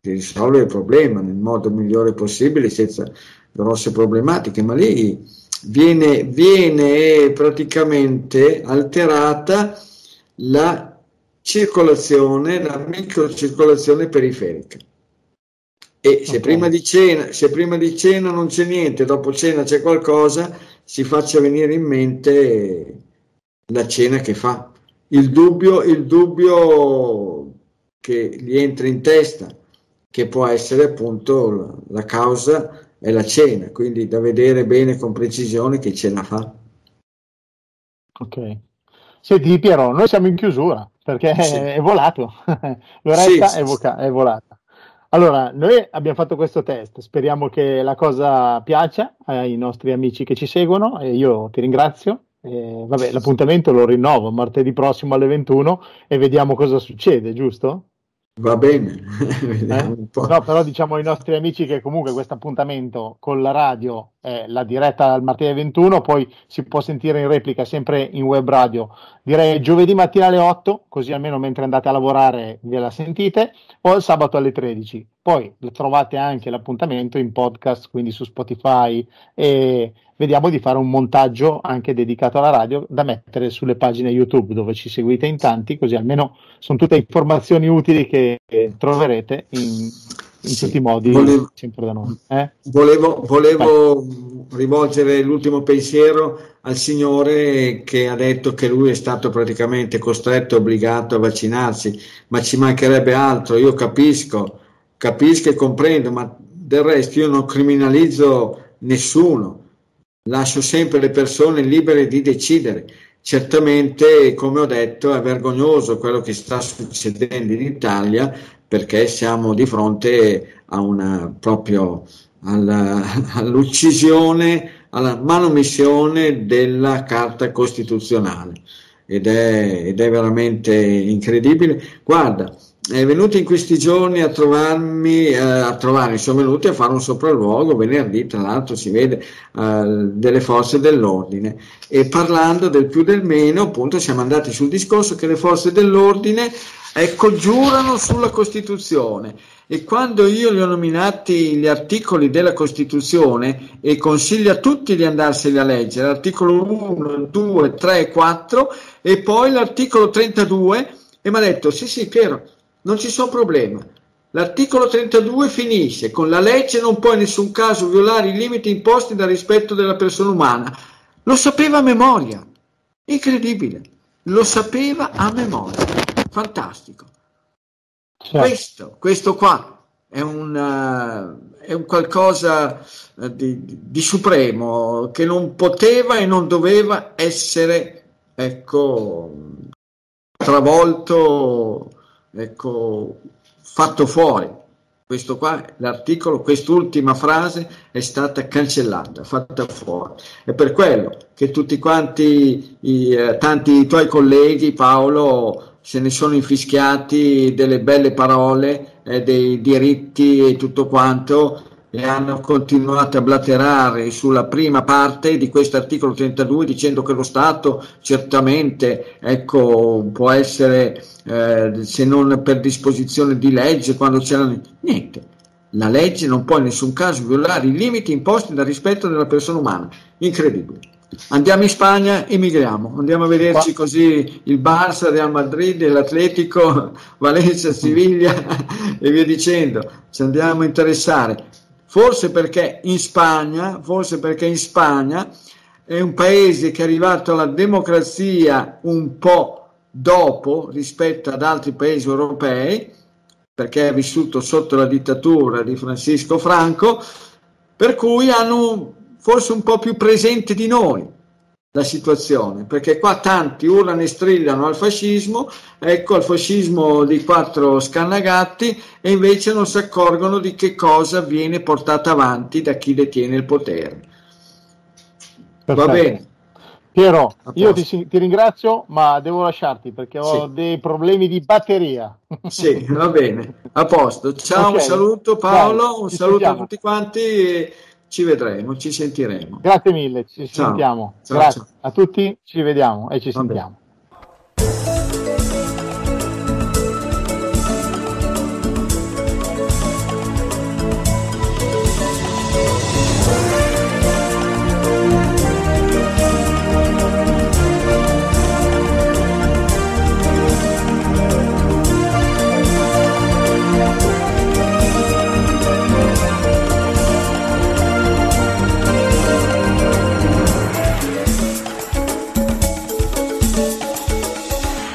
[SPEAKER 2] di risolvere il problema nel modo migliore possibile senza grosse problematiche, ma lì viene, viene praticamente alterata la circolazione, la microcircolazione periferica. E se, okay. prima di cena, se prima di cena non c'è niente, dopo cena c'è qualcosa, si faccia venire in mente la cena che fa. Il dubbio, il dubbio che gli entra in testa, che può essere appunto la causa è la cena, quindi da vedere bene con precisione che cena fa.
[SPEAKER 1] Ok. Senti Piero, noi siamo in chiusura perché sì. è volato, l'oretta sì, è, voca- è volata. Allora, noi abbiamo fatto questo test, speriamo che la cosa piaccia ai nostri amici che ci seguono e io ti ringrazio. E, vabbè, l'appuntamento lo rinnovo martedì prossimo alle 21 e vediamo cosa succede, giusto?
[SPEAKER 2] Va bene,
[SPEAKER 1] eh? no, però diciamo ai nostri amici che comunque questo appuntamento con la radio è la diretta al martedì 21, poi si può sentire in replica sempre in web radio, direi giovedì mattina alle 8, così almeno mentre andate a lavorare ve la sentite, o il sabato alle 13. Poi trovate anche l'appuntamento in podcast, quindi su Spotify e vediamo di fare un montaggio anche dedicato alla radio da mettere sulle pagine YouTube dove ci seguite in tanti, così almeno sono tutte informazioni utili che troverete in, in sì. tutti i modi volevo, sempre da noi.
[SPEAKER 2] Eh? Volevo, volevo rivolgere l'ultimo pensiero al signore che ha detto che lui è stato praticamente costretto, obbligato a vaccinarsi, ma ci mancherebbe altro, io capisco, capisco e comprendo, ma del resto io non criminalizzo nessuno lascio sempre le persone libere di decidere. Certamente, come ho detto, è vergognoso quello che sta succedendo in Italia perché siamo di fronte a una proprio alla, all'uccisione, alla manomissione della Carta Costituzionale ed è, ed è veramente incredibile. Guarda, è venuto in questi giorni a trovarmi, eh, a trovarmi, sono venuti a fare un sopralluogo venerdì, tra l'altro si vede eh, delle forze dell'ordine. E parlando del più del meno, appunto siamo andati sul discorso che le forze dell'ordine ecco giurano sulla Costituzione. E quando io li ho nominati gli articoli della Costituzione e consiglio a tutti di andarseli a leggere, l'articolo 1, 2, 3, 4 e poi l'articolo 32 e mi ha detto sì sì Piero non ci sono problemi. L'articolo 32 finisce con la legge non può in nessun caso violare i limiti imposti dal rispetto della persona umana. Lo sapeva a memoria. Incredibile. Lo sapeva a memoria. Fantastico. Certo. Questo, questo qua è un, uh, è un qualcosa uh, di, di, supremo che non poteva e non doveva essere ecco, travolto ecco, fatto fuori. Questo qua, l'articolo, quest'ultima frase è stata cancellata, fatta fuori. È per quello che tutti quanti, i, eh, tanti tuoi colleghi, Paolo, se ne sono infischiati delle belle parole, eh, dei diritti e tutto quanto, e hanno continuato a blaterare sulla prima parte di questo articolo 32 dicendo che lo Stato certamente ecco, può essere, eh, se non per disposizione di legge, quando c'erano... Niente, la legge non può in nessun caso violare i limiti imposti dal rispetto della persona umana. Incredibile. Andiamo in Spagna, emigriamo, andiamo a vederci così il Barça, Real Madrid, l'Atletico, Valencia, Siviglia e via dicendo. Ci andiamo a interessare forse perché in Spagna, forse perché in Spagna è un paese che è arrivato alla democrazia un po' dopo rispetto ad altri paesi europei, perché è vissuto sotto la dittatura di Francisco Franco, per cui hanno forse un po' più presente di noi la situazione, perché qua tanti urlano e strillano al fascismo, ecco al fascismo di quattro scannagatti e invece non si accorgono di che cosa viene portato avanti da chi detiene il potere.
[SPEAKER 1] Perfetto. Va bene. Piero, io ti, ti, ringrazio, ma devo lasciarti perché ho sì. dei problemi di batteria.
[SPEAKER 2] Sì, va bene, a posto. Ciao, okay. un saluto Paolo, Dai, un saluto sentiamo. a tutti quanti. E ci vedremo, ci sentiremo.
[SPEAKER 1] Grazie mille, ci ciao. sentiamo. Ciao, Grazie ciao. a tutti, ci vediamo e ci sentiamo.